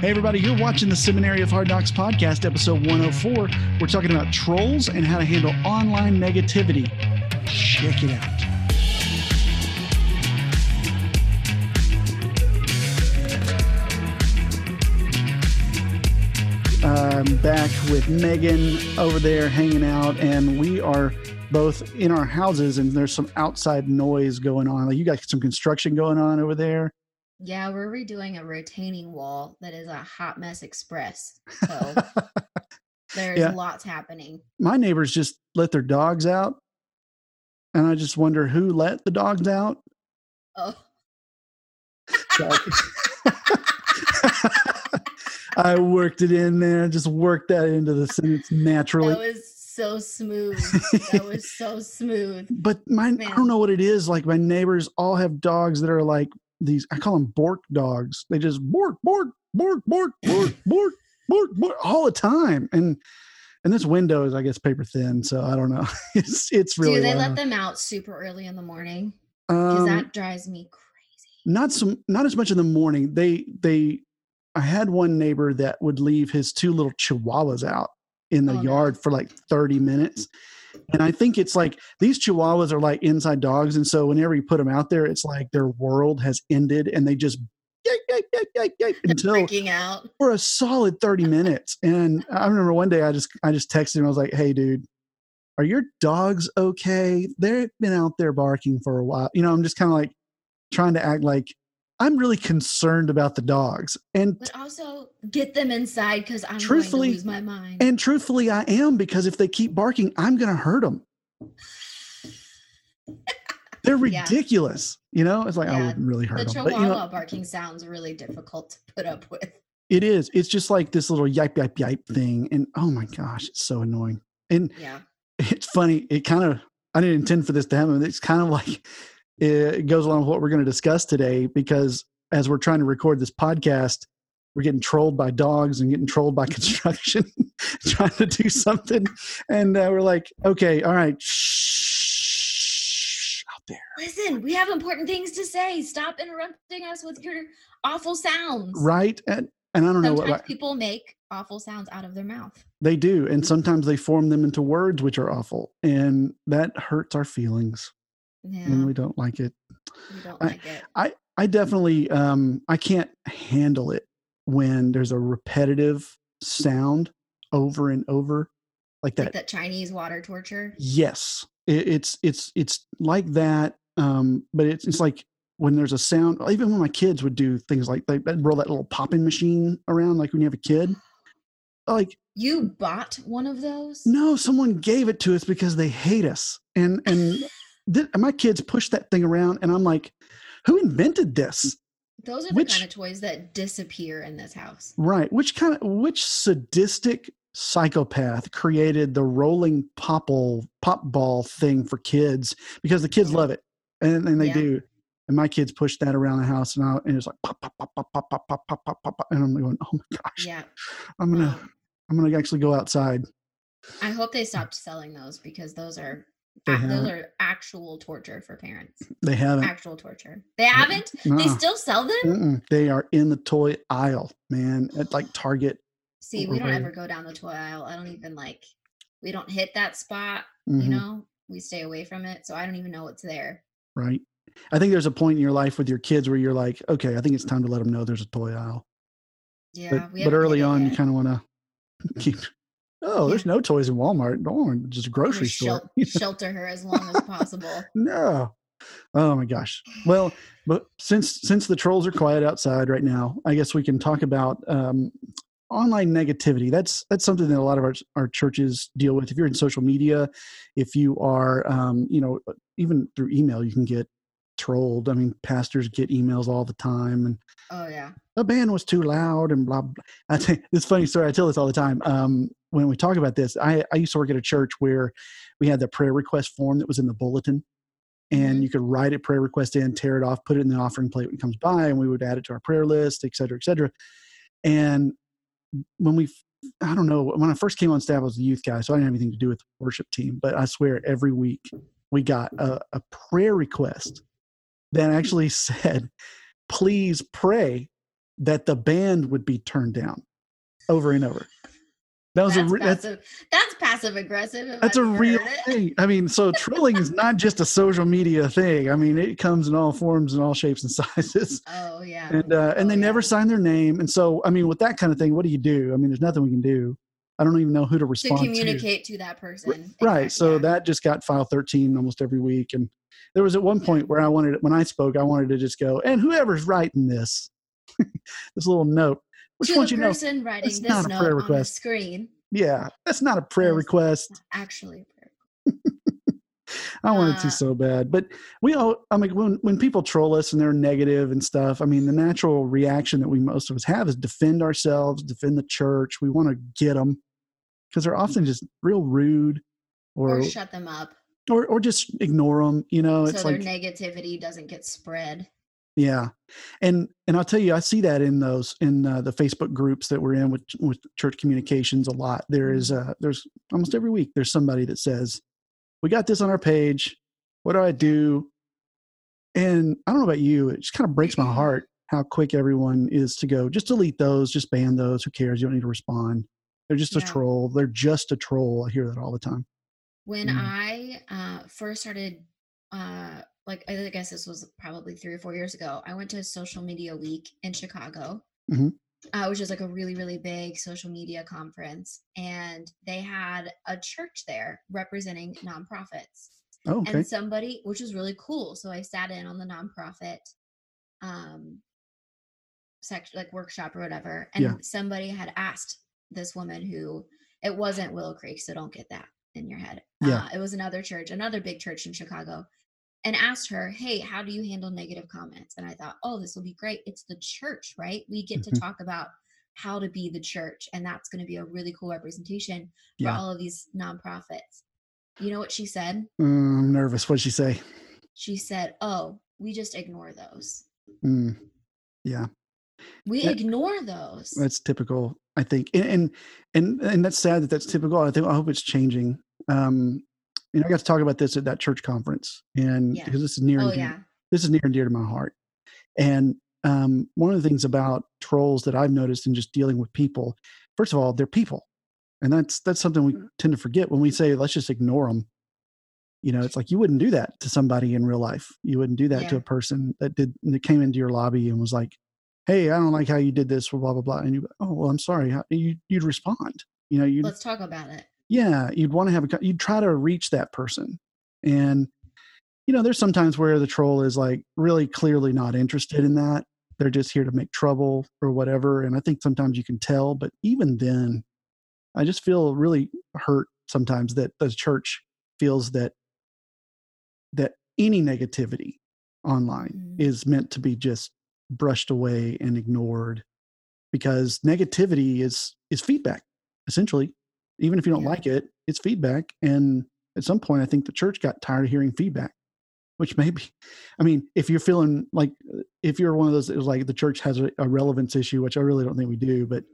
Hey, everybody, you're watching the Seminary of Hard Knocks podcast, episode 104. We're talking about trolls and how to handle online negativity. Check it out. I'm back with Meagan over there hanging out, and we are both in our houses, and there's some outside noise going on. Like you got some construction going on over there. Yeah, we're redoing a retaining wall that is a hot mess express. So there's Yeah. lots happening. My neighbors just let their dogs out, and I just wonder who let the dogs out. Oh, So- I worked it in there, just worked that into the sentence naturally. that was so smooth. That was so smooth. but my I don't know what it is. Like my neighbors all have dogs that are like these. I call them bork dogs. They just bork, bork, bork, bork, bork, bork, bork, bork all the time. And and this window is, I guess, paper thin. So I don't know. It's it's really Do they loud. let them out super early in the morning? Because Um, that drives me crazy. not some not as much in the morning. They they I had one neighbor that would leave his two little chihuahuas out in the Oh, no. yard for like 30 minutes. And I think it's like these chihuahuas are like inside dogs. And so whenever you put them out there, it's like their world has ended and they just yike, yike, yike, yike, yike, They're until freaking out. for a solid 30 minutes. And I remember one day I just I just texted him. I was like, hey dude, are your dogs okay? They've been out there barking for a while. You know, I'm just kind of like trying to act like I'm really concerned about the dogs. And But also get them inside because I'm Truthfully- going to lose my mind. and truthfully I am because if they keep barking, I'm going to hurt them. They're Yeah. ridiculous. You know, it's like I wouldn't really hurt the them. But, chihuahua you know, barking sounds really difficult to put up with. it is. It's just like this little yipe, yipe, yipe thing. And oh my gosh, it's so annoying. And Yeah. it's funny. It kind of, I didn't intend for this to happen. but It's kind of like it goes along with what we're going to discuss today because as we're trying to record this podcast, we're getting trolled by dogs and getting trolled by construction, trying to do something. And uh, we're like, okay, all right, shh, out there. Listen, we have important things to say. Stop interrupting us with your awful sounds. Right. And, and I don't know Sometimes what people make awful sounds out of their mouth. they do. And sometimes they form them into words which are awful. And that hurts our feelings Yeah, and we don't like it. we don't I- like it. I definitely um I can't handle it when there's a repetitive sound over and over like that. Like that Chinese water torture. Yes. It, it's it's it's like that um but it's it's like when there's a sound even when my kids would do things like they they'd roll that little popping machine around like when you have a kid like You bought one of those? no someone gave it to us because they hate us and and th- my kids push that thing around and I'm like who invented this Those are the Which- kind of toys that disappear in this house. Right. Which kind of which sadistic psychopath created the rolling popple pop ball thing for kids because the kids love it and, and they Yeah. do. And my kids push that around the house and, I, and it's like pop pop pop pop pop pop pop pop pop pop pop and I'm going oh my gosh Yeah. I'm gonna I'm gonna actually go outside. I hope they stopped selling those because those are They ac- those are actual torture for parents. They haven't. Actual torture. They haven't? They still sell them? Mm-mm. They are in the toy aisle, man, at like Target. See, we don't ever go down the toy aisle. I don't even like we don't hit that spot, Mhm, you know? We stay away from it. So I don't even know what's there. Right. I think there's a point in your life with your kids where you're like, okay, I think it's time to let them know there's a toy aisle. Yeah. but, but early on, you kind of want to keep. Oh, there's no toys in Walmart. Walmart, just a grocery shel- store. shelter her as long as possible. no. Oh my gosh. Well, but since since the trolls are quiet outside right now, I guess we can talk about um, online negativity. That's that's something that a lot of our our churches deal with. If you're in social media, if you are, um, you know, even through email, you can get trolled. I mean, pastors get emails all the time, and Oh yeah. the band was too loud and blah blah. I tell you, this funny story. I tell this all the time. Um, when we talk about this, I, I used to work at a church where we had the prayer request form that was in the bulletin, and Mhm. you could write a prayer request in, tear it off, put it in the offering plate when it comes by, and we would add it to our prayer list, et cetera, et cetera. And when we, I don't know, when I first came on staff, I was a youth guy, so I didn't have anything to do with the worship team. But I swear, every week we got a, a prayer request that actually said, "Please pray that the band would be turned down over and over. That was that's a re- that's, passive. That's passive aggressive. that's a I've ever real it. thing. I mean, so trolling is not just a social media thing. I mean, it comes in all forms and all shapes and sizes. Oh yeah. And uh, and Oh, they never yeah. sign their name. And so, I mean, with that kind of thing, what do you do? I mean, there's nothing we can do. I don't even know who to to respond to. communicate to that person. Right. Exact- So yeah. that just got file 13 almost every week. And there was at one point where I wanted, when I spoke, I wanted to just go, and whoever's writing this, this little note, which to the you know, person writing this not a note prayer on the request. screen. yeah, that's not a prayer request. Actually, a prayer. I wanted Uh, to so bad, but we all, I mean, when, when people troll us and they're negative and stuff, I mean, the natural reaction that we, most of us have is defend ourselves, defend the church. We want to get them because they're often just real rude or, or, shut them up or, or just ignore them. You know, so it's their like, negativity doesn't get spread. Yeah, and and I'll tell you, I see that in those in uh, the Facebook groups that we're in with with church communications a lot. There is uh, there's almost every week there's somebody that says, "We got this on our page. What do I do?" And I don't know about you, it just kind of breaks my heart how quick everyone is to go. Just delete those, just ban those. Who cares? You don't need to respond. They're just a troll. They're just a troll. I hear that all the time. When Mm. I uh, first started, uh, like I guess this was probably three or four years ago, I went to Social Media Week in Chicago, Mhm. uh, which is like a really, really big social media conference. And they had a church there representing nonprofits. Oh, okay. and somebody which was really cool so i sat in on the nonprofit um section like workshop or whatever and Yeah. somebody had asked this woman who it wasn't willow creek so don't get that in your head Yeah. uh, it was another church another big church in chicago and asked her hey how do you handle negative comments and i thought oh this will be great it's the church right we get to talk about how to be the church and that's going to be a really cool representation for Yeah. all of these nonprofits you know what she said Mm, I'm nervous. What'd she say? she said, "Oh, we just ignore those. Mm, yeah. We Yeah. ignore those." That's typical, I think, and and and, and that's sad that that's typical. I think I hope it's changing. Um, you know, I got to talk about this at that church conference, and Yeah. because this is near oh and dear, yeah, this is near and dear to my heart. And um, one of the things about trolls that I've noticed in just dealing with people, first of all, they're people, and that's that's something we tend to forget when we say let's just ignore them. You know, it's like you wouldn't do that to somebody in real life. You wouldn't do that to a person that did that came into your lobby and was like, "Hey, I don't like how you did this," blah blah blah. And you, go, oh well, I'm sorry. How, you you'd respond. You know, you'd let's talk about it. Yeah you'd want to have a you'd try to reach that person. And you know there's sometimes where the troll is like really clearly not interested in that. They're just here to make trouble or whatever and i think sometimes you can tell but even then i just feel really hurt sometimes that the church feels that that any negativity online Mhm. is meant to be just brushed away and ignored because negativity is is feedback essentially even if you don't Yeah. like it it's feedback and at some point i think the church got tired of hearing feedback which maybe i mean if you're feeling like uh, if you're one of those that was like the church has a, a relevance issue which i really don't think we do but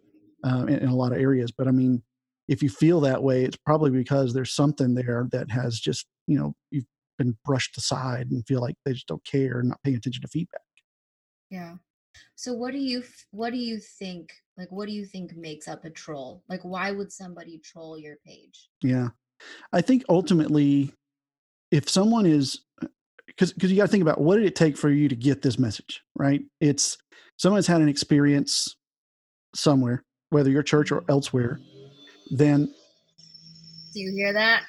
um, in, in a lot of areas but i mean if you feel that way it's probably because there's something there that has just you know you've been brushed aside and feel like they just don't care and not paying attention to feedback Yeah. So what do you what do you think like what do you think makes up a troll? Like why would somebody troll your page? Yeah. I think ultimately, if someone is, uh, because because you got to think about what did it take for you to get this message, right? It's someone's had an experience somewhere, whether your church or elsewhere. Then Do you hear that?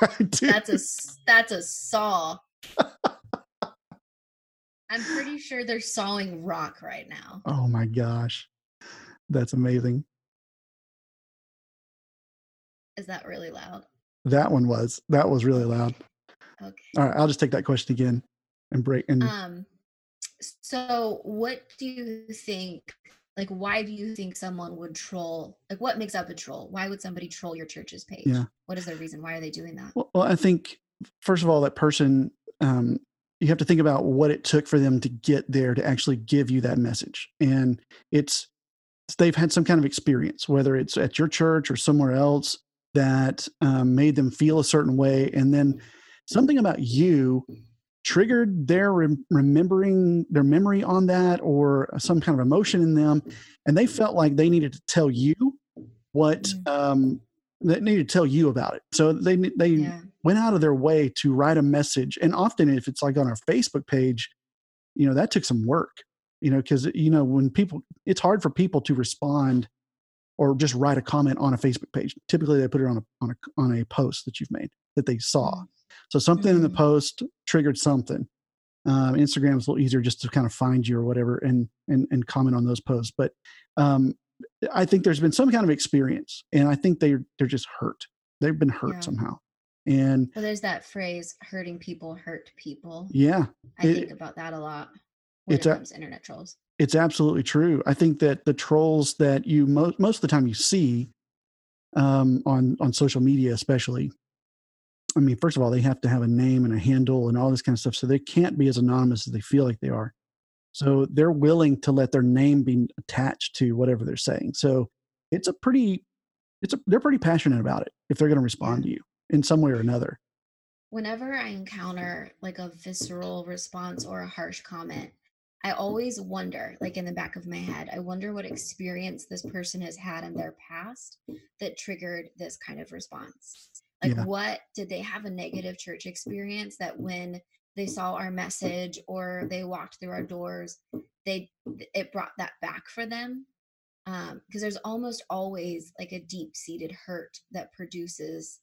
That's a that's a saw. I'm pretty sure they're sawing rock right now. oh my gosh, that's amazing. Is that really loud? That one was that was really loud. Okay. All right, I'll just take that question again and break and Um so what do you think like why do you think someone would troll like what makes up a troll? Why would somebody troll your church's page? Yeah. What is their reason? Why are they doing that? Well, well, I think first of all, that person, um, you have to think about what it took for them to get there to actually give you that message, and it's they've had some kind of experience, whether it's at your church or somewhere else, that um, made them feel a certain way, and then something about you triggered their rem- remembering their memory on that or some kind of emotion in them and they felt like they needed to tell you what Mm. um they needed to tell you about it so they they Yeah. Went out of their way to write a message. And often if it's like on our facebook page you know that took some work you know because you know when people it's hard for people to respond or just write a comment on a facebook page. Typically they put it on a on a on a post that you've made that they saw. Mm. so something in the Mhm. post triggered something. Um, instagram is a little easier just to kind of find you or whatever and and, and comment on those posts. But um, i think there's been some kind of experience and i think they're they're just hurt. They've been hurt Yeah. somehow and Well, there's that phrase, hurting people hurt people. yeah I it- think about that a lot when it's it comes to internet trolls. it's absolutely true. I think that the trolls that you most most of the time you see um, on on social media, especially. I mean, first of all, they have to have a name and a handle and all this kind of stuff, so they can't be as anonymous as they feel like they are. So they're willing to let their name be attached to whatever they're saying. So it's a pretty, it's a they're pretty passionate about it if they're going to respond to you in some way or another. Whenever I encounter like a visceral response or a harsh comment, I always wonder, like in the back of my head, I wonder what experience this person has had in their past that triggered this kind of response. Like, Yeah. what did they have a negative church experience that when they saw our message or they walked through our doors, they it brought that back for them? Um, because there's almost always like a deep seated hurt that produces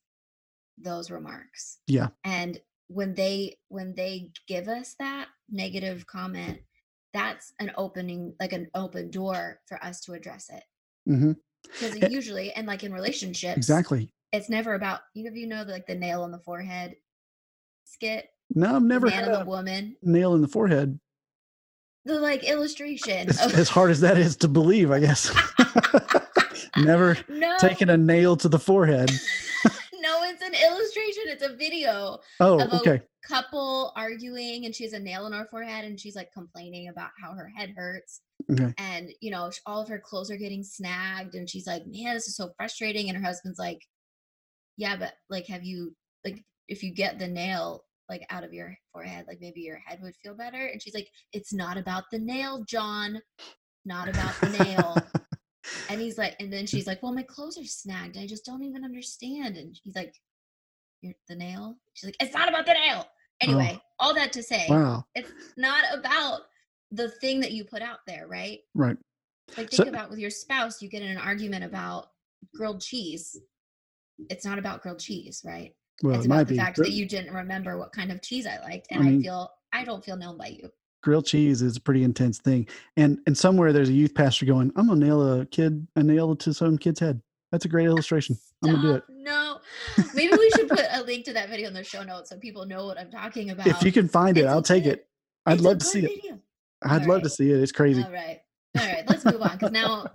those remarks Yeah, and when they when they give us that negative comment that's an opening like an open door for us to address it hmm because Eh, usually and like in relationships exactly. it's never about you know you know like the nail on the forehead skit No, I've never man had and the a woman nail in the forehead. the like illustration As, of as hard as that is to believe, I guess. never no taking a nail to the forehead. No it's an illustration it's a video Oh, of a okay. couple arguing and she has a nail in her forehead and she's like complaining about how her head hurts. Okay. and you know all of her clothes are getting snagged and she's like man this is so frustrating. And her husband's like yeah but like have you like if you get the nail like out of your forehead like maybe your head would feel better. And she's like it's not about the nail john. Not about the nail. And he's like and then she's like well my clothes are snagged. I just don't even understand. And he's like the nail she's like it's not about the nail oh. anyway all that to say Wow. it's not about the thing that you put out there right Right. like think So- about with your spouse you get in an argument about grilled cheese it's not about grilled cheese right Well, it's it might about the be. fact that you didn't remember what kind of cheese i liked and i, mean- feel i don't feel known by you grilled cheese is a pretty intense thing. And and somewhere there's a youth pastor going, I'm gonna nail a kid, a nail to some kid's head. That's a great illustration. I'm gonna do it. No maybe we should put a link to that video in the show notes so people know what i'm talking about If you can find it, It's I'll take good- it. I'd love to see good it. I'd love to see it. It's crazy. all right all right let's move on because now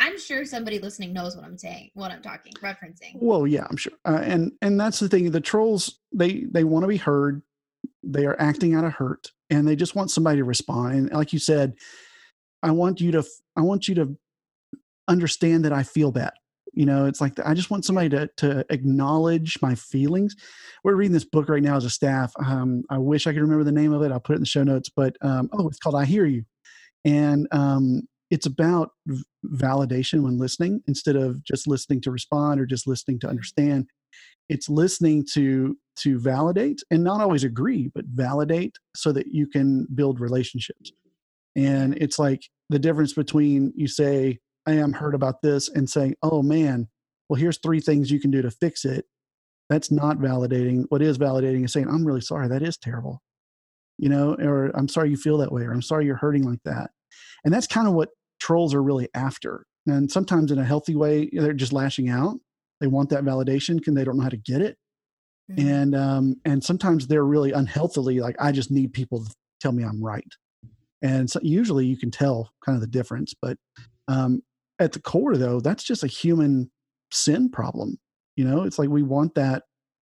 i'm sure somebody listening knows what i'm saying what i'm talking referencing Well, yeah, I'm sure. Uh, and and that's the thing. The trolls they they want to be heard. They are acting out of hurt, and they just want somebody to respond. And like you said, I want you to I want you to understand that I feel bad. You know, it's like I just want somebody to to acknowledge my feelings. We're reading this book right now as a staff. Um, I wish I could remember the name of it. I'll put it in the show notes. But um, oh, it's called "I Hear You," and um, it's about validation when listening instead of just listening to respond or just listening to understand it's listening to to validate and not always agree but validate so that you can build relationships and it's like the difference between you say am hurt about this and saying oh man well here's three things you can do to fix it. That's not validating. What is validating is saying i'm really sorry. That is terrible. You know or i'm sorry you feel that way or i'm sorry you're hurting like that. And that's kind of what trolls are really after. And sometimes in a healthy way they're just lashing out. They want that validation because they don't know how to get it? Mhm. and um and sometimes they're really unhealthily like i just need people to tell me i'm right. And so usually you can tell kind of the difference but um at the core though that's just a human sin problem you know it's like we want that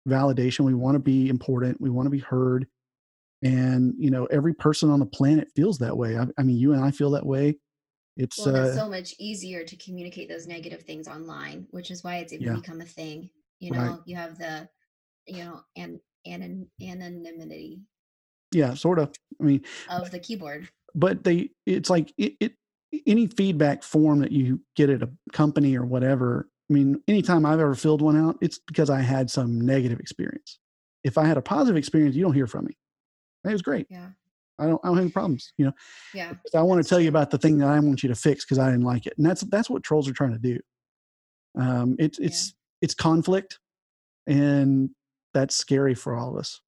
validation we want to be important we want to be heard and you know every person on the planet feels that way i, I mean you and i feel that way it's well, uh it's so much easier to communicate those negative things online, which is why it's even Yeah. become a thing. You know, Right. you have the, you know, and anon- anonymity. Yeah, sort of. I mean, of the keyboard. but they it's like it, it any feedback form that you get at a company or whatever i mean anytime i've ever filled one out it's because i had some negative experience if i had a positive experience you don't hear from me it was great Yeah. i don't i don't have any problems you know Yeah. i want to tell you about the thing that i want you to fix because i didn't like it and that's that's what trolls are trying to do um it's Yeah. it's it's conflict and that's scary for all of us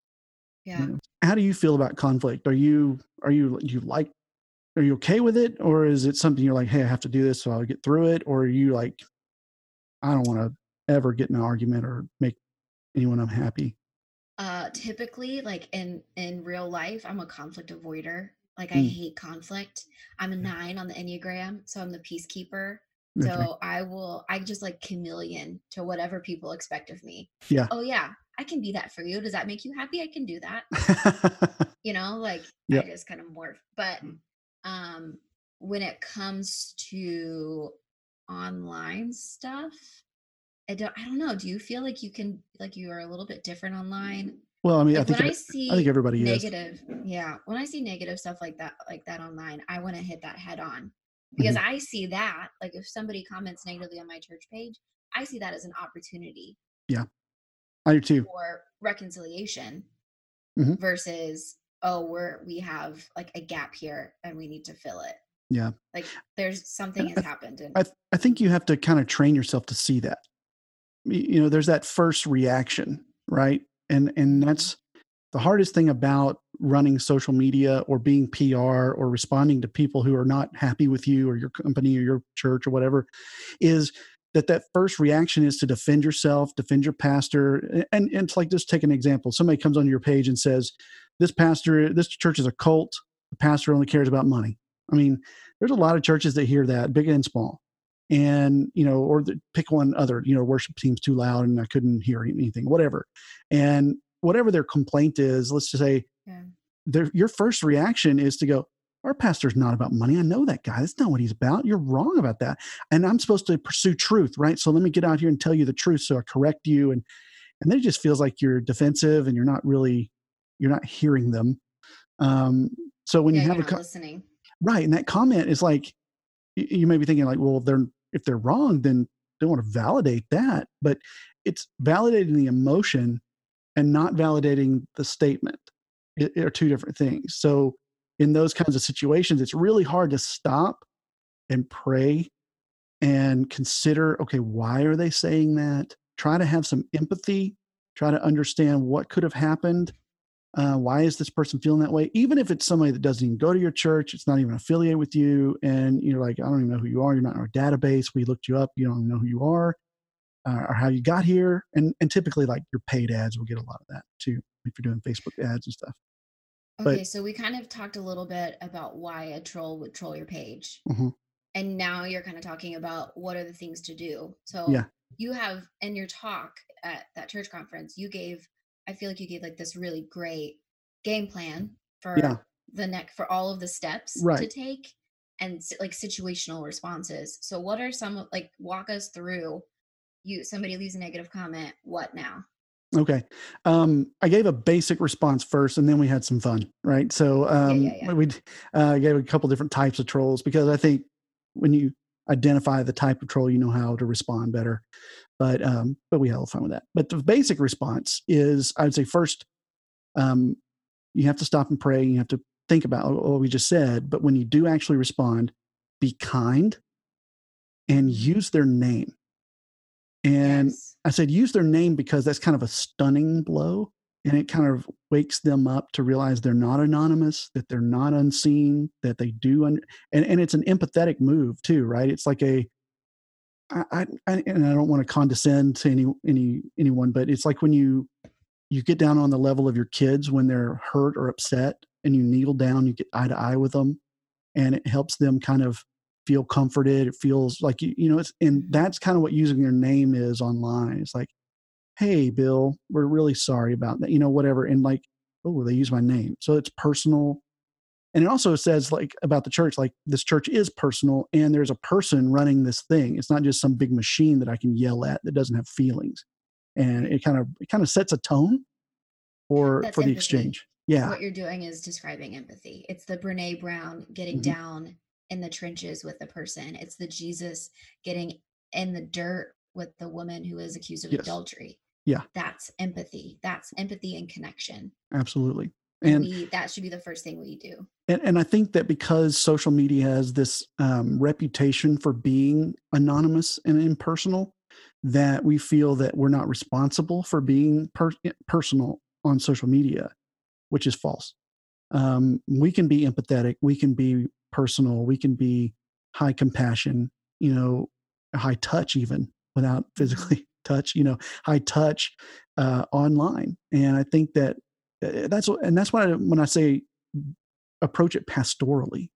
Yeah. you know? how do you feel about conflict are you are you you like are you okay with it or is it something you're like hey i have to do this so i'll get through it or are you like i don't want to ever get in an argument or make anyone unhappy Uh typically like in in real life, I'm a conflict avoider. Like I Mm. hate conflict. I'm a nine on the Enneagram, so I'm the peacekeeper. Okay. So I will I just like chameleon to whatever people expect of me. Yeah. Oh yeah, I can be that for you. Does that make you happy? I can do that. you know like Yeah. i just kind of morph but um when it comes to online stuff i don't i don't know do you feel like you can like you are a little bit different online well i mean like i think when i it- see i think everybody is negative yeah when i see negative stuff like that like that online i want to hit that head on Mm-hmm. because i see that like if somebody comments negatively on my church page i see that as an opportunity yeah i do too for reconciliation Mhm. versus oh we're we have like a gap here and we need to fill it. Yeah. like there's something has happened and I, I think you have to kind of train yourself to see that. You know there's that first reaction right? And and mm-hmm. that's the hardest thing about running social media or being pr or responding to people who are not happy with you or your company or your church or whatever is that that first reaction is to defend yourself defend your pastor and, and it's like just take an example. Somebody comes on your page and says this pastor this church is a cult. The pastor only cares about money. I mean there's a lot of churches that hear that big and small and you know or the, pick one other you know worship team's too loud and i couldn't hear anything whatever. And whatever their complaint is let's just say yeah. their, your first reaction is to go our pastor's not about money. I know that guy. That's not what he's about. You're wrong about that. And i'm supposed to pursue truth right? So let me get out here and tell you the truth so i correct you. And and then it just feels like you're defensive and you're not really you're not hearing them. Um so when yeah, you have a co- listening. Right. And that comment is like you may be thinking like well they're if they're wrong then they want to validate that. But it's validating the emotion and not validating the statement. It, are two different things. So in those kinds of situations it's really hard to stop and pray and consider okay why are they saying that? Try to have some empathy try to understand what could have happened uh, why is this person feeling that way? Even if it's somebody that doesn't even go to your church it's not even affiliated with you and you're like i don't even know who you are you're not in our database we looked you up you don't know who you are uh, or how you got here and and typically like your paid ads will get a lot of that too if you're doing facebook ads and stuff But- okay so we kind of talked a little bit about why a troll would troll your page Mhm. and now you're kind of talking about what are the things to do so Yeah. you have in your talk at that church conference you gave i feel like you gave like this really great game plan for Yeah. the neck for all of the steps to take and like situational responses so what are some like walk us through you somebody leaves a negative comment what now Okay. Um, I gave a basic response first, and then we had some fun, right? So um, yeah, yeah. we uh, gave a couple different types of trolls because I think when you identify the type of troll, you know how to respond better. But um, but we had a little fun with that. But the basic response is, I would say first, um, you have to stop and pray. You have to think about what we just said. But when you do actually respond, be kind and use their name. And yes. I said use their name because that's kind of a stunning blow and it kind of wakes them up to realize they're not anonymous, that they're not unseen, that they do un- and and it's an empathetic move too, right? It's like a I, I, I and I don't want to condescend to any any anyone, but it's like when you you get down on the level of your kids when they're hurt or upset and you kneel down, you get eye to eye with them and it helps them kind of feel comforted. It feels like you, you know, it's and that's kind of what using your name is online. It's like, hey, Bill, we're really sorry about that, you know, whatever. And like, oh, they use my name, so it's personal. And it also says like about the church, like this church is personal, and there's a person running this thing. It's not just some big machine that I can yell at that doesn't have feelings. And it kind of it kind of sets a tone for That's for the exchange. Yeah. what you're doing is describing empathy. It's the Brene Brown getting Mhm. down in the trenches with the person. It's the Jesus getting in the dirt with the woman who is accused of Yes. adultery. Yeah. That's empathy. That's empathy and connection. Absolutely. And, And we that should be the first thing we do. and, and I think that because social media has this um, reputation for being anonymous and impersonal, that we feel that we're not responsible for being per- personal on social media, which is false. Um, we can be empathetic, we can be personal, we can be high compassion, you know, high touch even without physically touch, you know, high touch uh, online. And I think that uh, that's what- and that's why when I say approach it pastorally,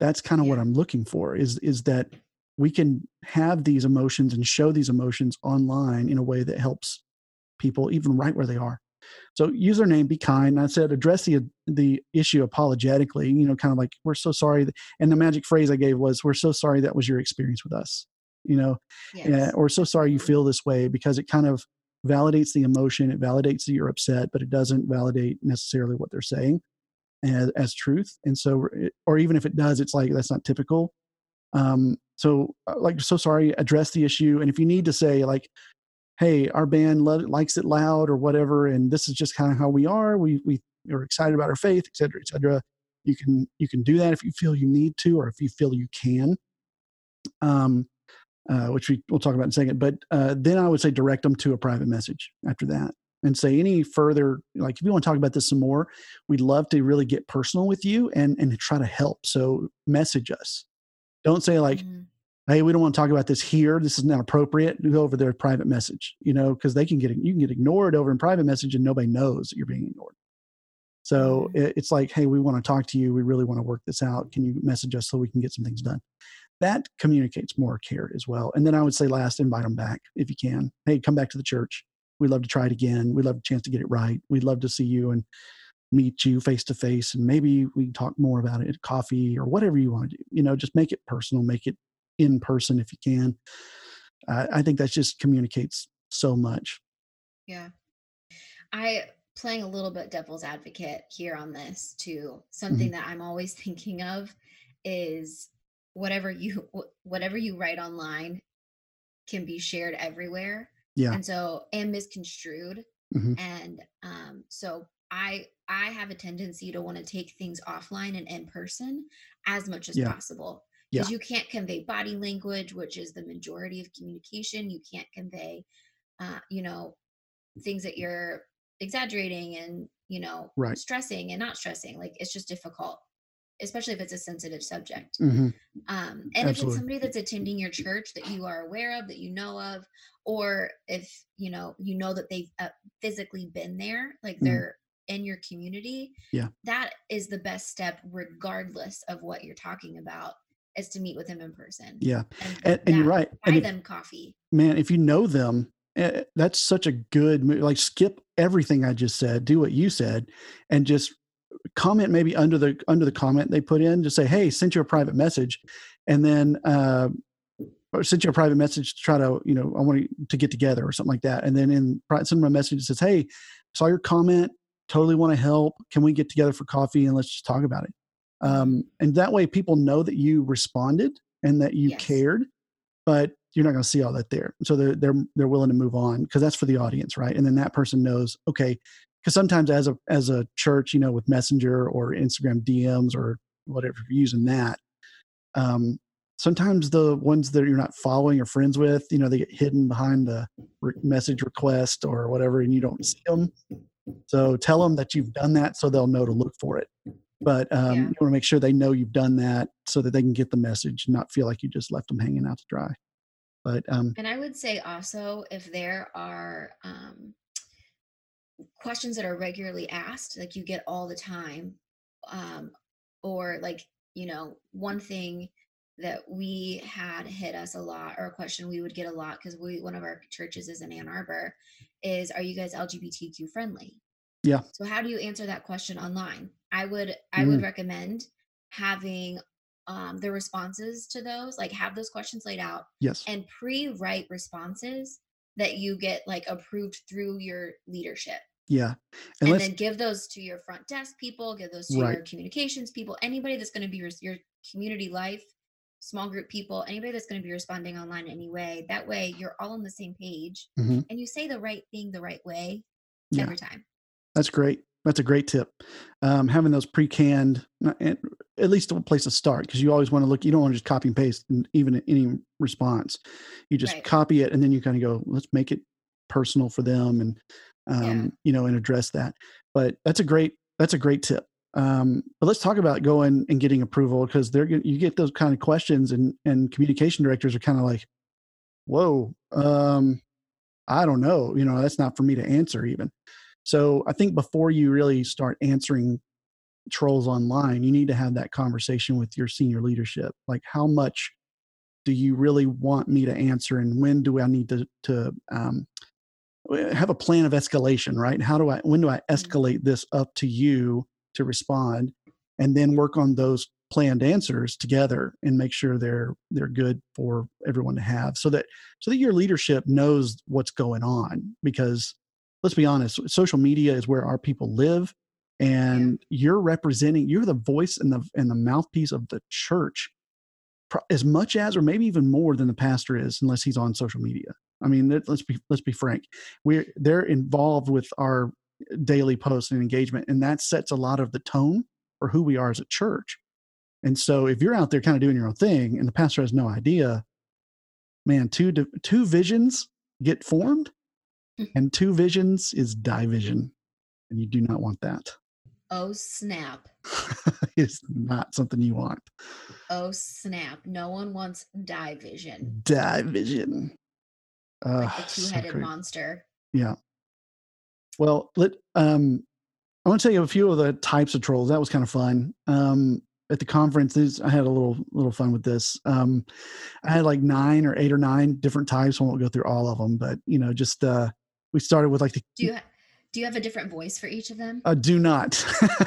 that's kind of what I'm looking for is is that we can have these emotions and show these emotions online in a way that helps people even right where they are. So username, be kind. I said address the the issue apologetically. You know, kind of like we're so sorry. And the magic phrase I gave was we're so sorry that was your experience with us. You know, Yes. yeah, or so sorry you feel this way because it kind of validates the emotion. It validates that you're upset, but it doesn't validate necessarily what they're saying as, as truth. And so, or even if it does, it's like that's not typical. Um, so, uh, like, so sorry. Address the issue, and if you need to say like, "Hey, our band likes it loud" or whatever, and this is just kind of how we are. We we are excited about our faith, et cetera, et cetera. You can you can do that if you feel you need to, or if you feel you can. Um, uh, which we, we'll talk about in a second. But uh, then I would say direct them to a private message after that and say any further, like if you want to talk about this some more, we'd love to really get personal with you and, and try to help. So message us. Don't say like, Mhm. Hey, we don't want to talk about this here. This is not appropriate. Go over their private message, you know, because they can get, you can get ignored over in private message and nobody knows that you're being ignored. So Mhm. it's like, hey, we want to talk to you. We really want to work this out. Can you message us so we can get some things done? That communicates more care as well. And then I would say last, invite them back if you can. Hey, come back to the church. We'd love to try it again. We'd love a chance to get it right. We'd love to see you and meet you face to face. And maybe we can talk more about it at coffee or whatever you want to do. You know, just make it personal, make it in person if you can. I I think that just communicates so much. Yeah. I playing a little bit devil's advocate here on this too. Something that I'm always thinking of is whatever you whatever you write online can be shared everywhere. Yeah. And so and misconstrued. Mhm. And um so I I have a tendency to want to take things offline and in person as much as Yeah. possible. Yeah. Because you can't convey body language, which is the majority of communication. You can't convey uh, you know, things that you're exaggerating and you know Right. stressing and not stressing like it's just difficult especially if it's a sensitive subject hmm um and if it's somebody that's attending your church that you are aware of that you know of or if you know you know that they've uh, physically been there like Mhm. they're in your community Yeah. that is the best step regardless of what you're talking about is to meet with them in person Yeah. and, And, and you're right. buy And if, them coffee man, if you know them, eh, that's such a good move. Like skip everything I just said, do what you said, and just comment maybe under the under the comment they put in. Just say, "Hey, sent you a private message," and then uh, or sent you a private message to try to you know I want to, to get together or something like that. And then in send them a message that says, "Hey, saw your comment. Totally want to help. Can we get together for coffee and let's just talk about it?" Um, and that way, people know that you responded and that you Yes. cared but you're not going to see all that there. So they're they're they're willing to move on because that's for the audience, right? And then that person knows, okay, because sometimes as a as a church, you know, with Messenger or Instagram DMs or whatever you're using that, um, sometimes the ones that you're not following or friends with, you know, they get hidden behind the re- message request or whatever, and you don't see them. So tell them that you've done that, so they'll know to look for it. But um, Yeah. you want to make sure they know you've done that, so that they can get the message, and not feel like you just left them hanging out to dry. But um, And I would say also if there are um, questions that are regularly asked, like you get all the time, um, or like, you know, one thing that we had hit us a lot, or a question we would get a lot because we one of our churches is in Ann Arbor, is are you guys LGBTQ friendly? Yeah. So how do you answer that question online? I would I would Mm. recommend having um, the responses to those, like have those questions laid out yes, and pre-write responses that you get like approved through your leadership Yeah. and, And, then give those to your front desk people give those to Right. your communications people anybody that's going to be your, your community life small group people anybody that's going to be responding online anyway that way you're all on the same page Mhm. and you say the right thing the right way Yeah. every time That's great. That's a great tip. Um, having those pre-canned, at least a place to start, because you always want to look. You don't want to just copy and paste, and even any response. You just Right. copy it, and then you kind of go, "Let's make it personal for them," and um, Yeah. you know, and address that. But that's a great. That's a great tip. Um, but let's talk about going and getting approval because they're you get those kind of questions, and and communication directors are kind of like, "Whoa, um, I don't know. You know, that's not for me to answer even." So I think before you really start answering trolls online, you need to have that conversation with your senior leadership. Like, how much do you really want me to answer, and when do I need to to um, have a plan of escalation? Right? How do I when do I escalate this up to you to respond, and then work on those planned answers together and make sure they're they're good for everyone to have, so that so that your leadership knows what's going on because let's be honest social media is where our people live and you're representing you're the voice and the and the mouthpiece of the church as much as or maybe even more than the pastor is unless he's on social media. I mean let- let's be let's be frank. We're they're involved with our daily posts and engagement and that sets a lot of the tone for who we are as a church. And so if you're out there kind of doing your own thing and the pastor has no idea man two two visions get formed and two visions is division and you do not want that. Oh snap. It's not something you want. Oh snap. No one wants division. Division. Uh, like the two-headed monster. Yeah. Well let um i want to tell you a few of the types of trolls. That was kind of fun. Um at the conference this, i had a little little fun with this. Um i had like nine or eight or nine different types. I won't go through all of them but you know just uh we started with like the do you ha- do you have a different voice for each of them uh, do not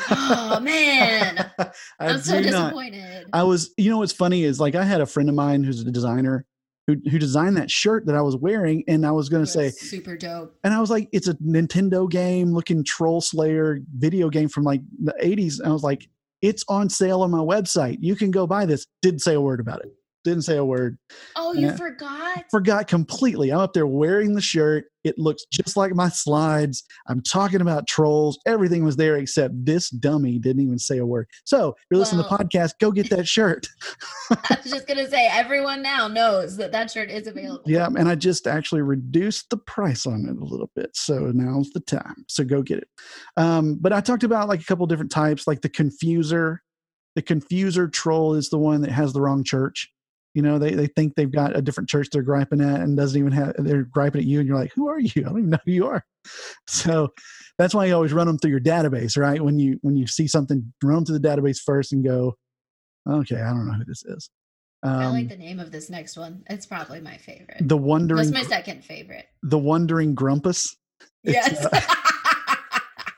Oh, man. I i'm so do not. disappointed I was, you know, what's funny is like I had a friend of mine who's a designer who who designed that shirt that I was wearing, and I was going to say, super dope and I was like, it's a Nintendo game looking Troll Slayer video game from like the '80s, and I was like, it's on sale on my website. You can go buy this. Didn't say a word about it. Didn't say a word. oh you Yeah. forgot Forgot completely. I'm up there wearing the shirt. It looks just like my slides. I'm talking about trolls. Everything was there except this dummy didn't even say a word. So if you're listening to the podcast, go get that shirt. I was just gonna say everyone now knows that that shirt is available. Yeah, and I just actually reduced the price on it a little bit. So now's the time. So go get it. Um, but I talked about like a couple different types, like the confuser. The confuser troll is the one that has the wrong church. You know, they, they think they've got a different church they're griping at and doesn't even have, they're griping at you and you're like, who are you? I don't even know who you are. So that's why you always run them through your database, right? When you, when you see something, run them through the database first and go, okay, I don't know who this is. I Um, like the name of this next one. It's probably my favorite. the wondering, That's my second favorite. the wondering grumpus. It's, Yes. uh,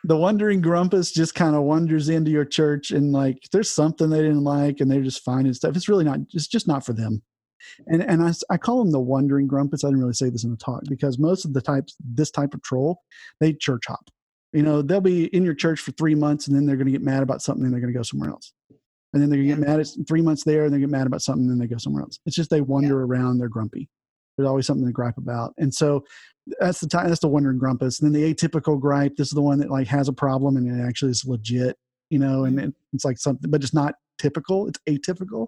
the wandering grumpus just kind of wanders into your church and like there's something they didn't like and they're just finding stuff. It's really not. It's just not for them. And and I, I call them the wandering grumpus. I didn't really say this in the talk because most of the types this type of troll they church hop. You know they'll be in your church for three months and then they're going to get mad about something and they're going to go somewhere else. And then they're going to get mad at three months there and they get mad about something and then they go somewhere else. It's just they wander around. They're grumpy. There's always something to gripe about. And so that's the time that's the wandering grumpus. And then the atypical gripe this is the one that like has a problem and it actually is legit you know and mm-hmm. it, it's like something but it's not typical it's atypical.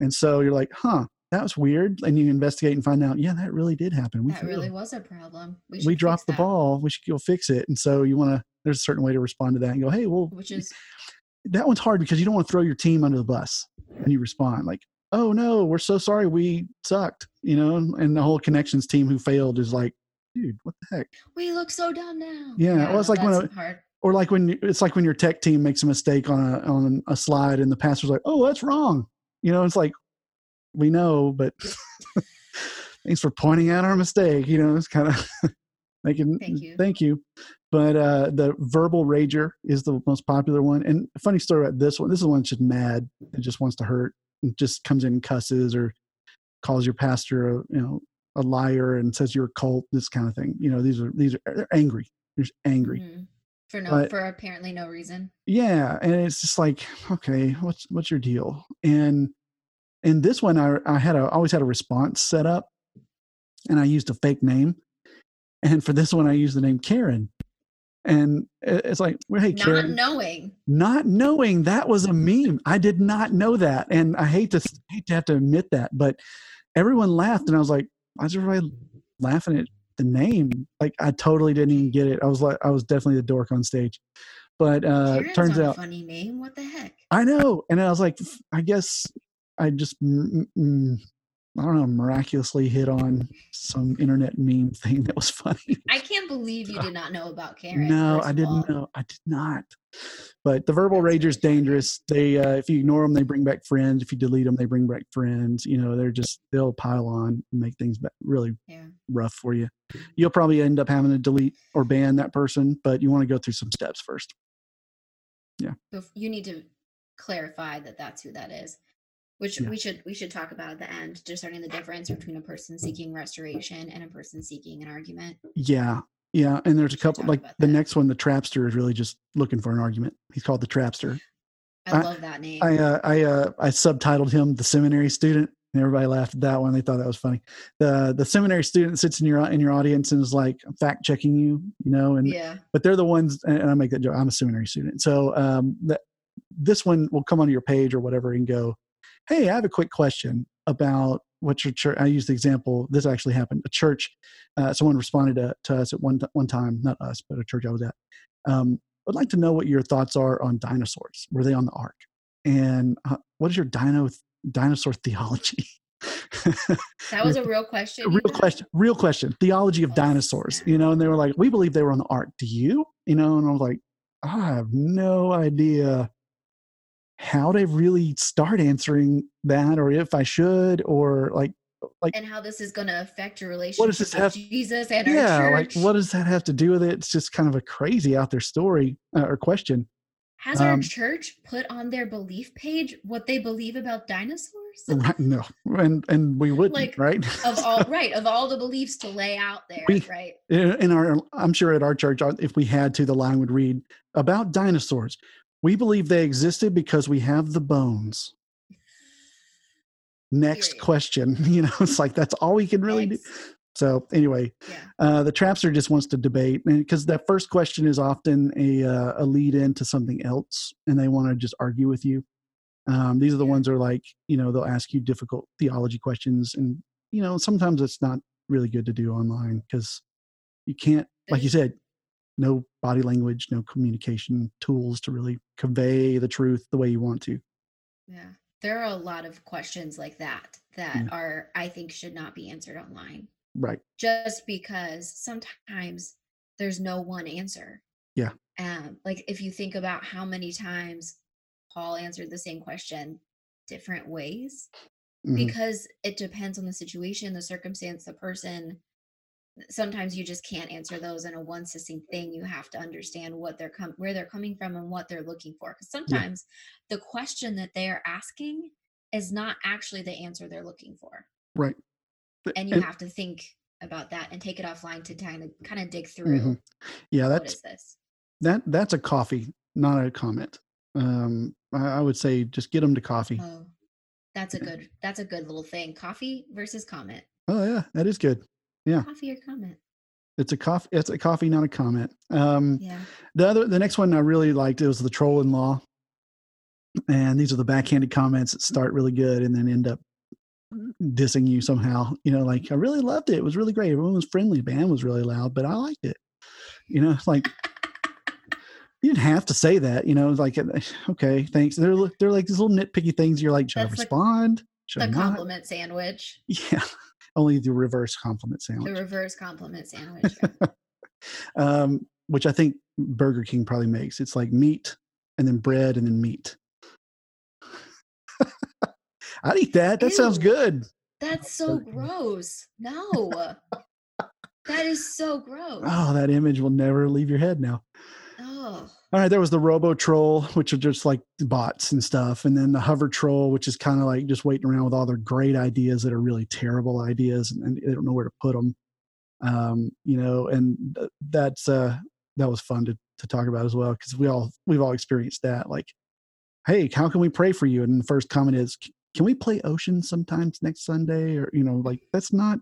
And so you're like huh that was weird and you investigate and find out yeah that really did happen. We, that really was a problem. We, we dropped the that. ball. We should go fix it. And so you want to there's a certain way to respond to that and go hey well Which is that one's hard because you don't want to throw your team under the bus and you respond like oh no we're so sorry we sucked you know and the whole connections team who failed is like dude what the heck we look so dumb now. Yeah, well, it's like when a- hard. or like when it's like when your tech team makes a mistake on a on a slide and the pastor's like, "Oh, that's wrong." You know, it's like we know, but thanks for pointing out our mistake. You know, it's kind of making Thank you. Thank you. But uh, the verbal rager is the most popular one. And funny story about this one. This is one that's just mad. It just wants to hurt. Just comes in and cusses or calls your pastor a you know a liar and says you're a cult. This kind of thing. You know, these are these are they're angry. Just angry. Mhm. For no But- for apparently no reason. Yeah, and it's just like, okay, what's what's your deal? And and this one, I I had a always had a response set up, and I used a fake name. And for this one, I used the name Karen. And it's like, well, hey, Not Karen, knowing. not knowing that was a meme. I did not know that, and I hate to hate to have to admit that, but everyone laughed, and I was like, why is everybody laughing at the name? Like, I totally didn't even get it. I was like, I was definitely the dork on stage. But uh, Karen's turns out, a funny name. What the heck? I know, and I was like, I guess I just, mm, mm, I don't know, miraculously hit on some internet meme thing that was funny. I can't believe you did not know about Karen. No, I didn't know. I did not. But the verbal rager's dangerous. They, uh, if you ignore them, they bring back friends. If you delete them, they bring back friends. You know, they're just they'll pile on and make things really Yeah. rough for you. You'll probably end up having to delete or ban that person, but you want to go through some steps first. Bef- You need to clarify that that's who that is. Which Yeah. we should we should talk about at the end, discerning the difference between a person seeking restoration and a person seeking an argument. Yeah, yeah. And there's a We couple like the that. next one. The trapster is really just looking for an argument. He's called the trapster. I, I- love that name. I uh, I uh, I subtitled him the seminary student, and everybody laughed at that one. They thought that was funny. the The seminary student sits in your in your audience and is like fact checking you, you know, and yeah. but they're the ones. And I make that joke. I'm a seminary student, so um, that this one will come onto your page or whatever and go, "Hey, I have a quick question about what your church." I use the example. This actually happened. A church. Uh, someone responded to, to us at one one time, not us, but a church I was at. Um, I'd like to know what your thoughts are on dinosaurs. Were they on the ark? And uh, what is your dino dinosaur theology? That was a real question. A real question. Real question. Theology of dinosaurs. You know, and they were like, we believe they were on the ark. Do you? You know, and I was like, I have no idea how to really start answering that, or if I should, or like, like And how this is going to affect your relationship what does this with have- Jesus and yeah, our church. like what does that have to do with it? It's just kind of a crazy out there story uh, or question. Has our um, church put on their belief page what they believe about dinosaurs? Right? No, and and we wouldn't, Like, right? of all right, of all the beliefs to lay out there, We- right? in in our i'm sure at our church uh, if we had to the line would read about dinosaurs we believe they existed because we have the bones next Period. question you know it's like that's all we can really do so anyway Yeah. uh, the trapster just wants to debate because that first question is often a, uh, a lead into something else and they want to just argue with you um, these are the Yeah. ones that are like you know they'll ask you difficult theology questions and you know sometimes it's not really good to do online because you can't like you said no body language no communication tools to really convey the truth the way you want to Yeah. There are a lot of questions like that that Yeah. are I think should not be answered online right just because sometimes there's no one answer. Yeah. Um like if you think about how many times Paul answered the same question different ways Mhm. because it depends on the situation, the circumstance, the person. Sometimes you just can't answer those in a one succinct thing. You have to understand what they're com- where they're coming from and what they're looking for. Because sometimes the question that they are asking is not actually the answer they're looking for, right and you and- have to think about that and take it offline to kind of kind of dig through. Mhm. yeah that's is this? that that's a coffee not a comment um i, I would say just get them to coffee Oh, that's a good that's a good little thing. Coffee versus comment. oh yeah that is good Yeah. Coffee or comment. it's a coffee it's a coffee not a comment um Yeah. The other, the next one I really liked it was the troll in law, and these are the backhanded comments that start really good and then end up dissing you somehow. You know, like I really loved it; it was really great. Everyone was friendly. Band was really loud, but I liked it. You know, like you didn't have to say that. You know, like okay, thanks. They're they're like these little nitpicky things. You're like, should I That's the- respond? Should I The not? compliment sandwich. Yeah, only the reverse compliment sandwich. The reverse compliment sandwich. yeah. um, which I think Burger King probably makes. It's like meat and then bread and then meat. I'd eat that. That sounds good. That's so gross. No. that is so gross. Oh, that image will never leave your head now. All right, there was the Robo Troll, which are just like bots and stuff, and then the Hover Troll, which is kind of like just waiting around with all their great ideas that are really terrible ideas, and, and they don't know where to put them. Um, you know, and th- that's uh, that was fun to to talk about as well because we all we've all experienced that. Like, hey, how can we pray for you? And the first comment is, can we play Ocean sometimes next Sunday? Or you know, like that's not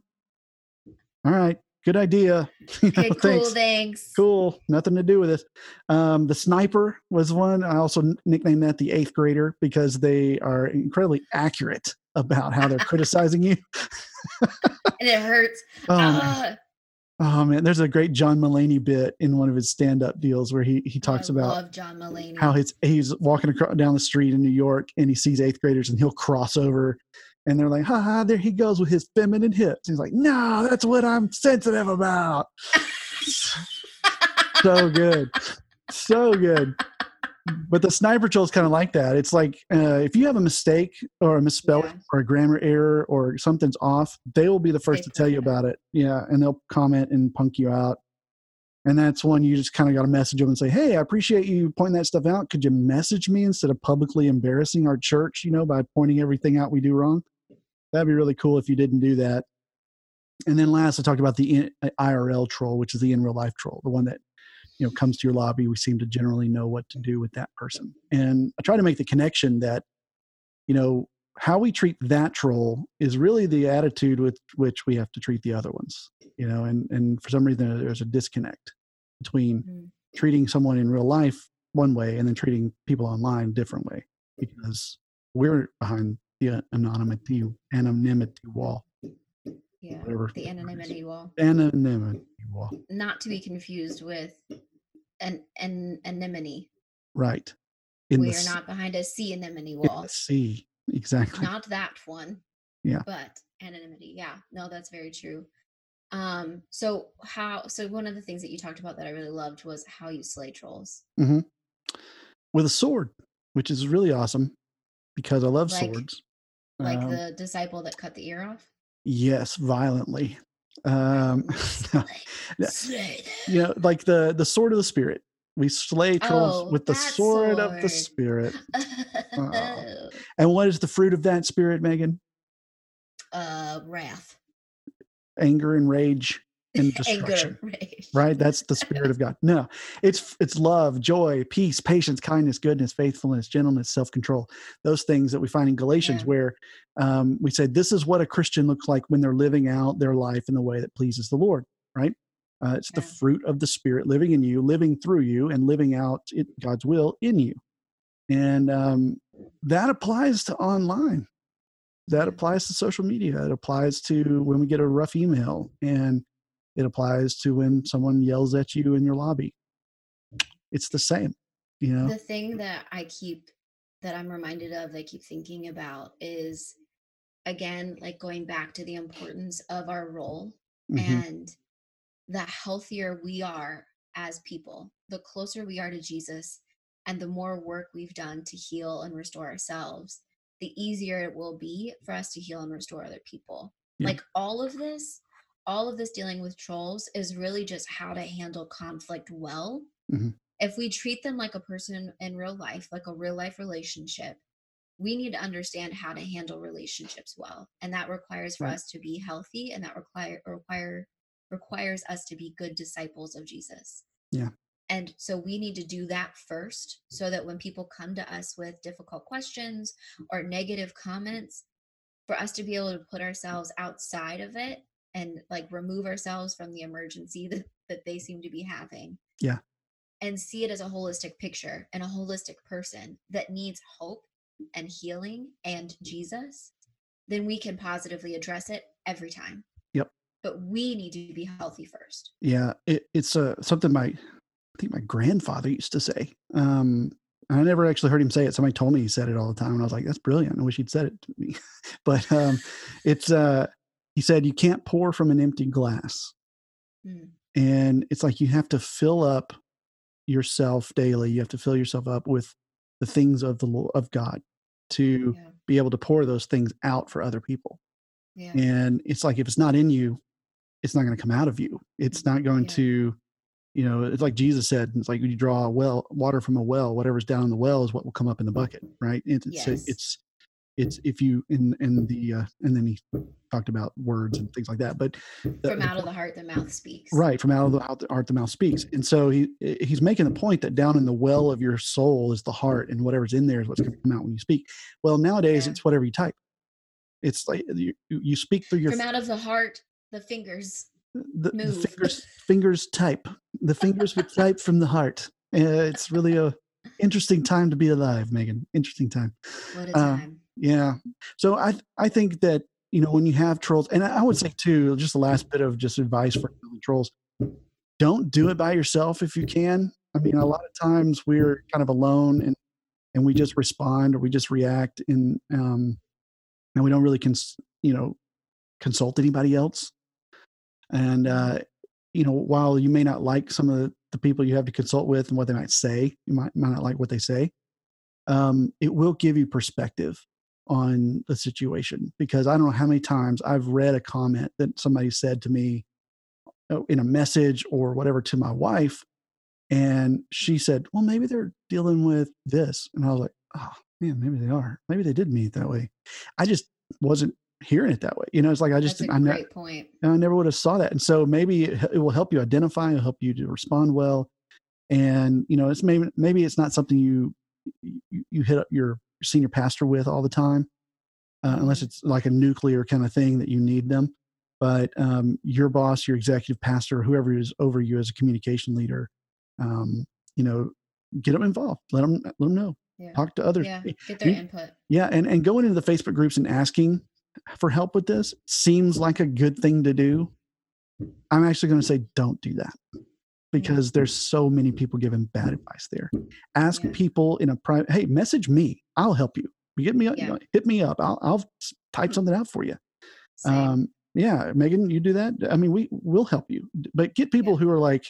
all right. Good idea. You know, Okay, cool. Thanks. Cool. Nothing to do with this. Um, the sniper was one. I also nicknamed that the eighth grader because they are incredibly accurate about how they're criticizing you. And it hurts. Oh, man. Ah, oh man, there's a great John Mulaney bit in one of his stand-up deals where he he talks I about love John Mulaney. how his he's walking across, down the street in New York and he sees eighth graders and he'll cross over and they're like, ha ha, there he goes with his feminine hips. He's like, no, that's what I'm sensitive about. so good. So good. But the sniper troll is kind of like that. It's like uh, if you have a mistake or a misspelling Yeah. or a grammar error or something's off, they will be the first They to tell you point it out. about it. Yeah. And they'll comment and punk you out. And that's when you just kind of got to message them and say, Hey, I appreciate you pointing that stuff out. Could you message me instead of publicly embarrassing our church, you know, by pointing everything out we do wrong? That'd be really cool if you didn't do that. And then last, I talked about the in, uh, IRL troll, which is the in real life troll, the one that you know comes to your lobby. We seem to generally know what to do with that person. And I try to make the connection that you know how we treat that troll is really the attitude with which we have to treat the other ones. You know, and and for some reason there's a disconnect between Mhm. treating someone in real life one way and then treating people online a different way because we're behind the anonymity anonymity wall Yeah. whatever The anonymity wall. anonymity wall Not to be confused with an an anemone. right in we are not behind a sea anemone wall. sea exactly not that one. Yeah. But anonymity. Yeah. No, that's very true. Um, so how so one of the things that you talked about that I really loved was how you slay trolls. Mm-hmm. with a sword which is really awesome because i love Like- swords Like Um, the disciple that cut the ear off. yes violently um. You know like the the sword of the spirit we slay trolls Oh, with the that sword, of the sword. spirit and what is the fruit of that spirit Meagan uh wrath. anger and rage and destruction rage. right? That's the spirit of god. No it's it's love joy peace patience kindness goodness faithfulness gentleness self-control those things that we find in galatians Yeah. where um, we say this is what a christian looks like when they're living out their life in the way that pleases the lord right? Uh, it's the fruit of the spirit living in you living through you and living out it, god's will in you. And um, that applies to online. That applies to social media. It applies to when we get a rough email and it applies to when someone yells at you in your lobby it's the same you know the thing that I keep that I'm reminded of, that I keep thinking about is again, like going back to the importance of our role Mhm. and the healthier we are as people, the closer we are to Jesus, and the more work we've done to heal and restore ourselves, the easier it will be for us to heal and restore other people. Yeah. Like all of this, all of this dealing with trolls is really just how to handle conflict well. Mhm. If we treat them like a person in real life, like a real life relationship, we need to understand how to handle relationships well. And that requires for Right. us to be healthy and that require require requires us to be good disciples of Jesus. Yeah. And so we need to do that first so that when people come to us with difficult questions or negative comments, for us to be able to put ourselves outside of it and like remove ourselves from the emergency that, that they seem to be having. Yeah. And see it as a holistic picture and a holistic person that needs hope and healing and Jesus, then we can positively address it every time. Yep. But we need to be healthy first. yeah it, it's uh, something my i think my grandfather used to say um i never actually heard him say it somebody told me he said it all the time and i was like that's brilliant i wish he'd said it to me but um it's uh he said you can't pour from an empty glass Mm. and it's like you have to fill up yourself daily you have to fill yourself up with the things of the Lord, of god to Yeah. be able to pour those things out for other people Yeah. and it's like if it's not in you it's not going to come out of you it's not going Yeah. to you know it's like jesus said it's like when you draw a well water from a well whatever's down in the well is what will come up in the bucket right it's it's, Yes. it's it's if you in in the uh, and then he talked about words and things like that but the- From out of the heart, the mouth speaks. right from out of the out the heart the mouth speaks and so he he's making the point that down in the well of your soul is the heart and whatever's in there is what's going to come out when you speak well nowadays Yeah. it's whatever you type it's like you, you speak through your From out of the heart, the fingers. the, the fingers fingers type the fingers would type from the heart uh, it's really a interesting time to be alive Meagan interesting time What a Uh, time. Yeah. So i i think that you know when you have trolls and i would say too just the last bit of just advice for trolls don't do it by yourself if you can. I mean a lot of times we're kind of alone and and we just respond or we just react and um and we don't really cons- you know consult anybody else. And uh you know while you may not like some of the, the people you have to consult with and what they might say you might, might not like what they say um it will give you perspective on the situation because i don't know how many times i've read a comment that somebody said to me uh, in a message or whatever to my wife and she said well maybe they're dealing with this and i was like oh man maybe they are maybe they did mean it that way i just wasn't hearing it that way you know it's like i just That's a i ne- great point. and I never would have saw that. And so maybe it, it will help you identify, it'll help you to respond well. And you know, it's maybe maybe it's not something you you, you hit up your senior pastor with all the time, uh, unless it's like a nuclear kind of thing that you need them. But um, your boss, your executive pastor, whoever is over you as a communication leader, um, you know, get them involved. Let them let them know. Yeah. Talk to others. Yeah. Get their you- input. Yeah, and and going into the Facebook groups and asking for help with this seems like a good thing to do. I'm actually going to say don't do that because there's so many people giving bad advice there. Ask Yeah. people in a private. Hey, message me. I'll help you. You Get me. up- you know, hit me up. I'll I'll type something out for you. Same. Um, yeah, Meagan, you do that. I mean, we will help you, but get people Yeah. who are like,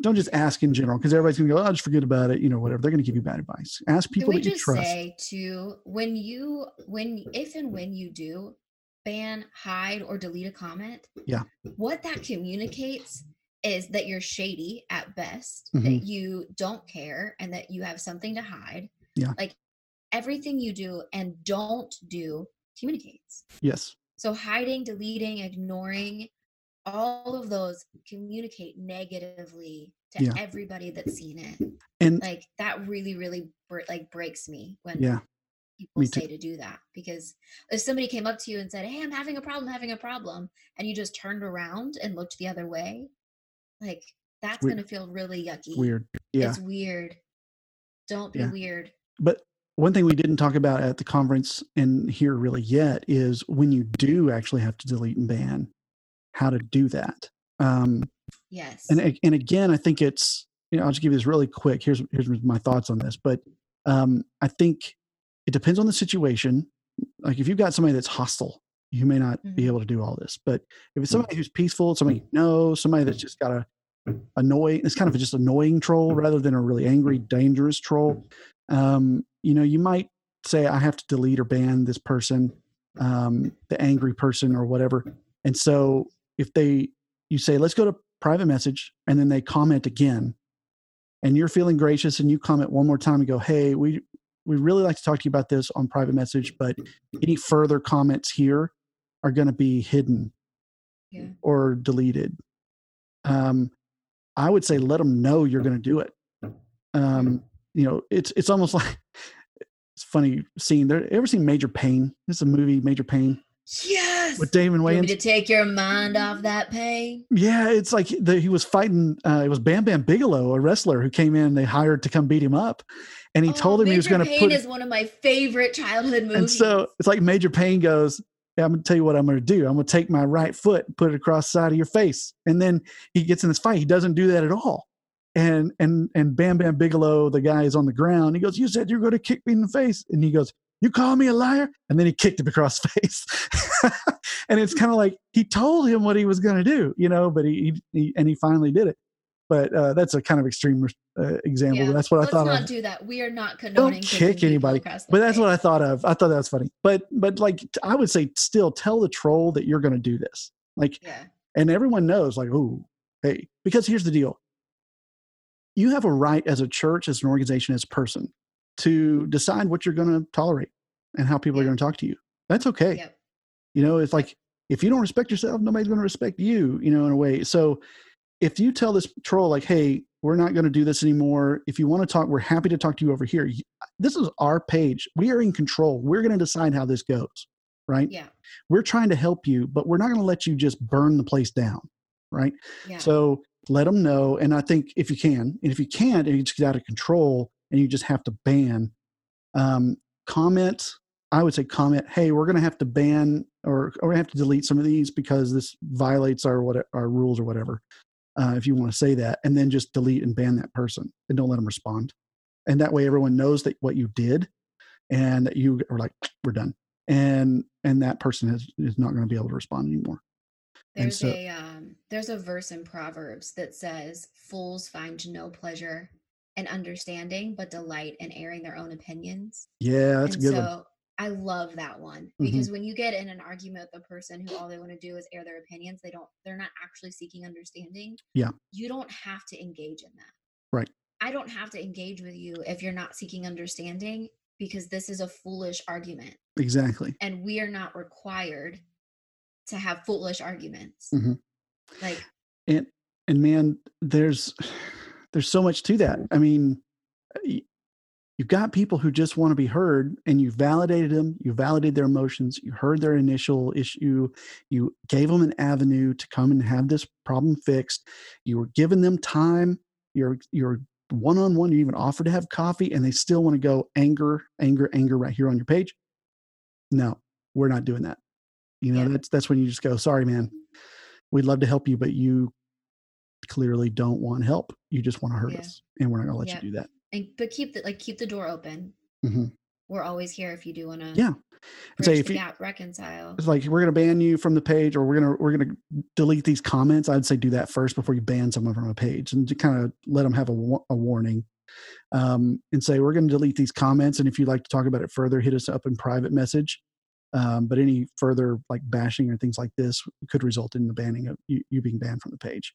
don't just ask in general because everybody's gonna go, I'll oh, just forget about it. You know, whatever. They're gonna give you bad advice. Ask people Can we that you just trust. say too when you when if and when you do ban, hide, or delete a comment, Yeah. what that communicates is that you're shady at best, Mhm. that you don't care, and that you have something to hide. Yeah. Like everything you do and don't do communicates. yes. So hiding, deleting, ignoring, all of those communicate negatively to Yeah. everybody that's seen it. And Like that really, really like breaks me when yeah, people me too. say to do that because if somebody came up to you and said, "Hey, I'm having a problem, having a problem," and you just turned around and looked the other way, like that's going to feel really yucky. weird. Yeah. It's weird. Don't be Yeah. weird. But one thing we didn't talk about at the conference and here really yet is when you do actually have to delete and ban, how to do that. Um, Yes. and and again, I think it's you know I'll just give you this really quick. Here's here's my thoughts on this, but um, I think it depends on the situation. Like if you've got somebody that's hostile, you may not be Mhm. able to do all this. But if it's somebody who's peaceful, somebody you know, somebody that's just got a annoy, it's kind of just annoying troll rather than a really angry, dangerous troll. Um, you know, you might say I have to delete or ban this person, um, the angry person or whatever. And so if they you say let's go to private message and then they comment again and you're feeling gracious and you comment one more time and go hey we we really like to talk to you about this on private message but any further comments here are going to be hidden yeah. or deleted um i would say let them know you're going to do it um you know it's it's almost like it's a funny scene there ever seen Major Payne It's a movie Major Payne Yes. with damon You wayans to take your mind off that pain? Yeah, it's like the, he was fighting. Uh, it was Bam Bam Bigelow, a wrestler who came in. They hired to come beat him up, and he Oh, told him he was going to Pain put. is one of my favorite childhood movies. and so it's like Major Pain goes, "I'm to tell you what I'm to do. I'm to take my right foot, and put it across the side of your face." And then he gets in this fight. He doesn't do that at all. And and and Bam Bam Bigelow, the guy is on the ground. He goes, "You said you're to kick me in the face," and he goes, "You call me a liar?" And then he kicked him across the face. and it's kind of like he told him what he was to do, you know, but he, he and he finally did it. But uh, that's a kind of extreme uh, example. Yeah, but that's what Let's I thought not of. do that. We are not condoning Don't kick anybody. But that's what I thought of. I thought that was funny. But but like I would say, still tell the troll that you're going to do this. Like, Yeah. and everyone knows, like, oh, hey, because here's the deal: you have a right as a church, as an organization, as a person, to decide what you're going to tolerate. and how people are going to talk to you. That's okay. Yep. You know, it's like if you don't respect yourself, nobody's going to respect you, you know, in a way. So if you tell this troll, like, hey, we're not going to do this anymore. If you want to talk, we're happy to talk to you over here. This is our page. We are in control. We're going to decide how this goes, right? Yeah. We're trying to help you, but we're not going to let you just burn the place down, right? Yeah. So let them know. And I think if you can, and if you can't, and you just get out of control and you just have to ban, um, comment. I would say comment, hey, we're going to have to ban or, or we have to delete some of these because this violates our what our rules or whatever. Uh, if you want to say that, and then just delete and ban that person and don't let them respond. And that way, everyone knows that what you did, and that you are like, we're done, and and that person is is not going to be able to respond anymore. There's so- a um there's a verse in Proverbs that says fools find no pleasure in understanding but delight in airing their own opinions. Yeah, that's and a so good one. I love that one Mhm. because when you get in an argument with a person who all they want to do is air their opinions, they don't they're not actually seeking understanding. Yeah. You don't have to engage in that. Right. I don't have to engage with you if you're not seeking understanding because this is a foolish argument Exactly. and we are not required to have foolish arguments. Mhm. Like and and man there's there's so much to that i mean you've got people who just want to be heard and you validated them you validated their emotions you heard their initial issue you gave them an avenue to come and have this problem fixed you were giving them time you're you're one-on-one you even offered to have coffee and they still want to go anger anger anger right here on your page no we're not doing that you know Yeah. that's that's when you just go sorry man we'd love to help you but you clearly don't want help you just want to hurt Yeah. us and we're not going to let Yeah. you do that and but keep the like keep the door open. hmm We're always here if you do want to yeah and say if you gap, reconcile. it's like we're going to ban you from the page or we're going to we're going to delete these comments i'd say do that first before you ban someone from a page and to kind of let them have a, a warning um, and say we're going to delete these comments and if you'd like to talk about it further hit us up in private message um, but any further like bashing or things like this could result in the banning of you, you being banned from the page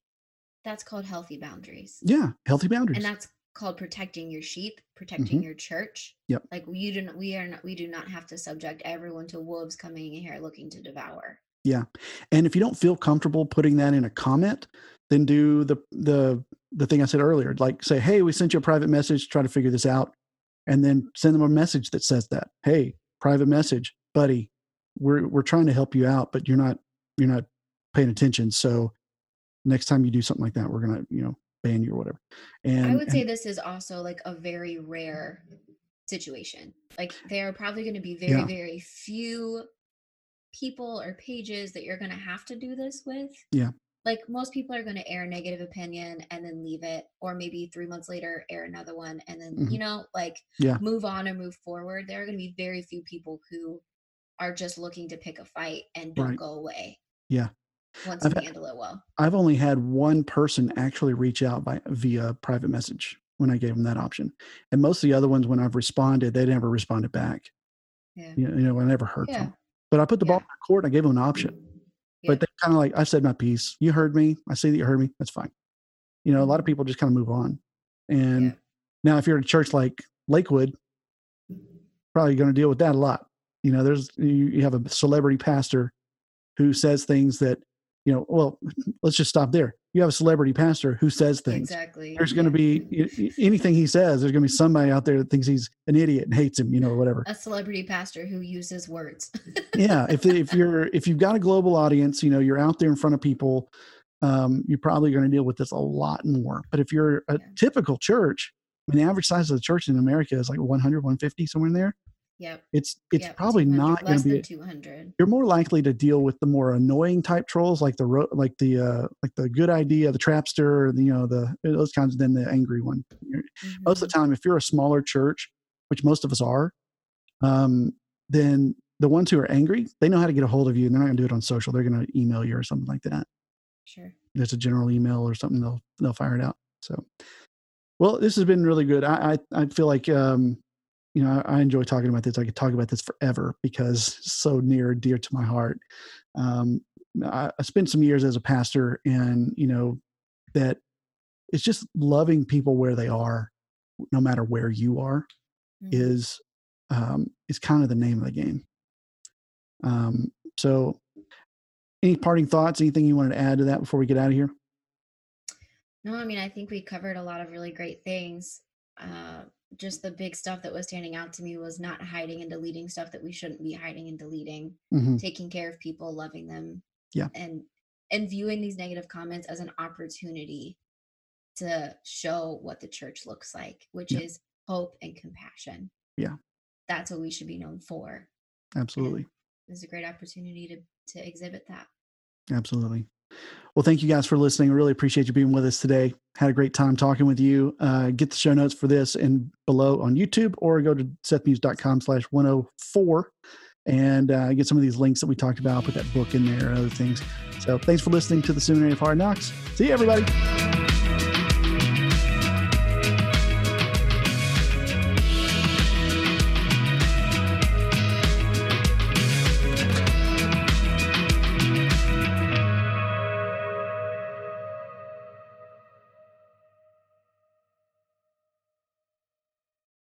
That's called healthy boundaries. yeah healthy boundaries And that's called protecting your sheep, protecting your church. Mm-hmm. Yep. Like we do not we are not we do not have to subject everyone to wolves coming in here looking to devour. Yeah. And if you don't feel comfortable putting that in a comment, then do the the the thing I said earlier, like say, "Hey, we sent you a private message. Try to figure this out," and then send them a message that says that, "Hey, private message, buddy, we're we're trying to help you out, but you're not you're not paying attention. So next time you do something like that, we're gonna you know ban you or whatever." And I would say and- this is also like a very rare situation. Like there are probably going to be very Yeah. very few people or pages that you're going to have to do this with. Yeah. Like most people are going to air a negative opinion and then leave it or maybe 3 months later air another one and then Mhm. you know like Yeah. move on or move forward. There are going to be very few people who are just looking to pick a fight and don't Right. go away. Yeah. Once I've you handle it well. I've only had one person actually reach out by via private message when I gave them that option, and most of the other ones, when I've responded, they never responded back. Yeah. You know, you know I never heard Yeah. from. 'em. But I put the ball Yeah. in their court. And I gave them an option. Yeah. But they kind of like I said my piece. You heard me. I see that you heard me. That's fine. You know, a lot of Mhm. people just kind of move on. And now, if you're at a church like Lakewood, probably going to deal with that a lot. You know, there's you, you have a celebrity pastor who says things that you know. Well, let's just stop there. You have a celebrity pastor who says things. Exactly. There's going to be anything he says. There's going to be somebody out there that thinks he's an idiot and hates him. You know, or whatever. a celebrity pastor who uses words. yeah if if you're if you've got a global audience you know you're out there in front of people um, you're probably going to deal with this a lot more but if you're a Yeah. typical church I mean, the average size of the church in america is like 100 150 somewhere in there yep. it's it's yep, probably not going to be than 200. you're more likely to deal with the more annoying type trolls like the ro- like the uh like the good idea the trapster the, you know the those kinds than the angry one You're- most of the time if you're a smaller church which most of us are um, then the ones who are angry they know how to get a hold of you and they're not going to do it on social they're going to email you or something like that Sure. there's a general email or something they'll they'll fire it out so well this has been really good i i, I feel like um you know I, I enjoy talking about this i could talk about this forever because it's so near and dear to my heart um I, I spent some years as a pastor and you know that it's just loving people where they are no matter where you are Mhm. is um, is kind of the name of the game. Um, so, any parting thoughts? Anything you wanted to add to that before we get out of here? No, I mean, I think we covered a lot of really great things. Uh, just the big stuff that was standing out to me was not hiding and deleting stuff that we shouldn't be hiding and deleting, hmm taking care of people, loving them, Yeah. and and viewing these negative comments as an opportunity to show what the church looks like, which Yeah. is hope and compassion. Yeah. That's what we should be known for. Absolutely. This is a great opportunity to to exhibit that. Absolutely. Well, thank you guys for listening. I really appreciate you being with us today. Had a great time talking with you. Uh, get the show notes for this and below on YouTube or go to sethmuse.com slash 104 and uh, get some of these links that we talked about. Put that book in there and other things. So thanks for listening to the Seminary of Hard Knocks. See you, everybody.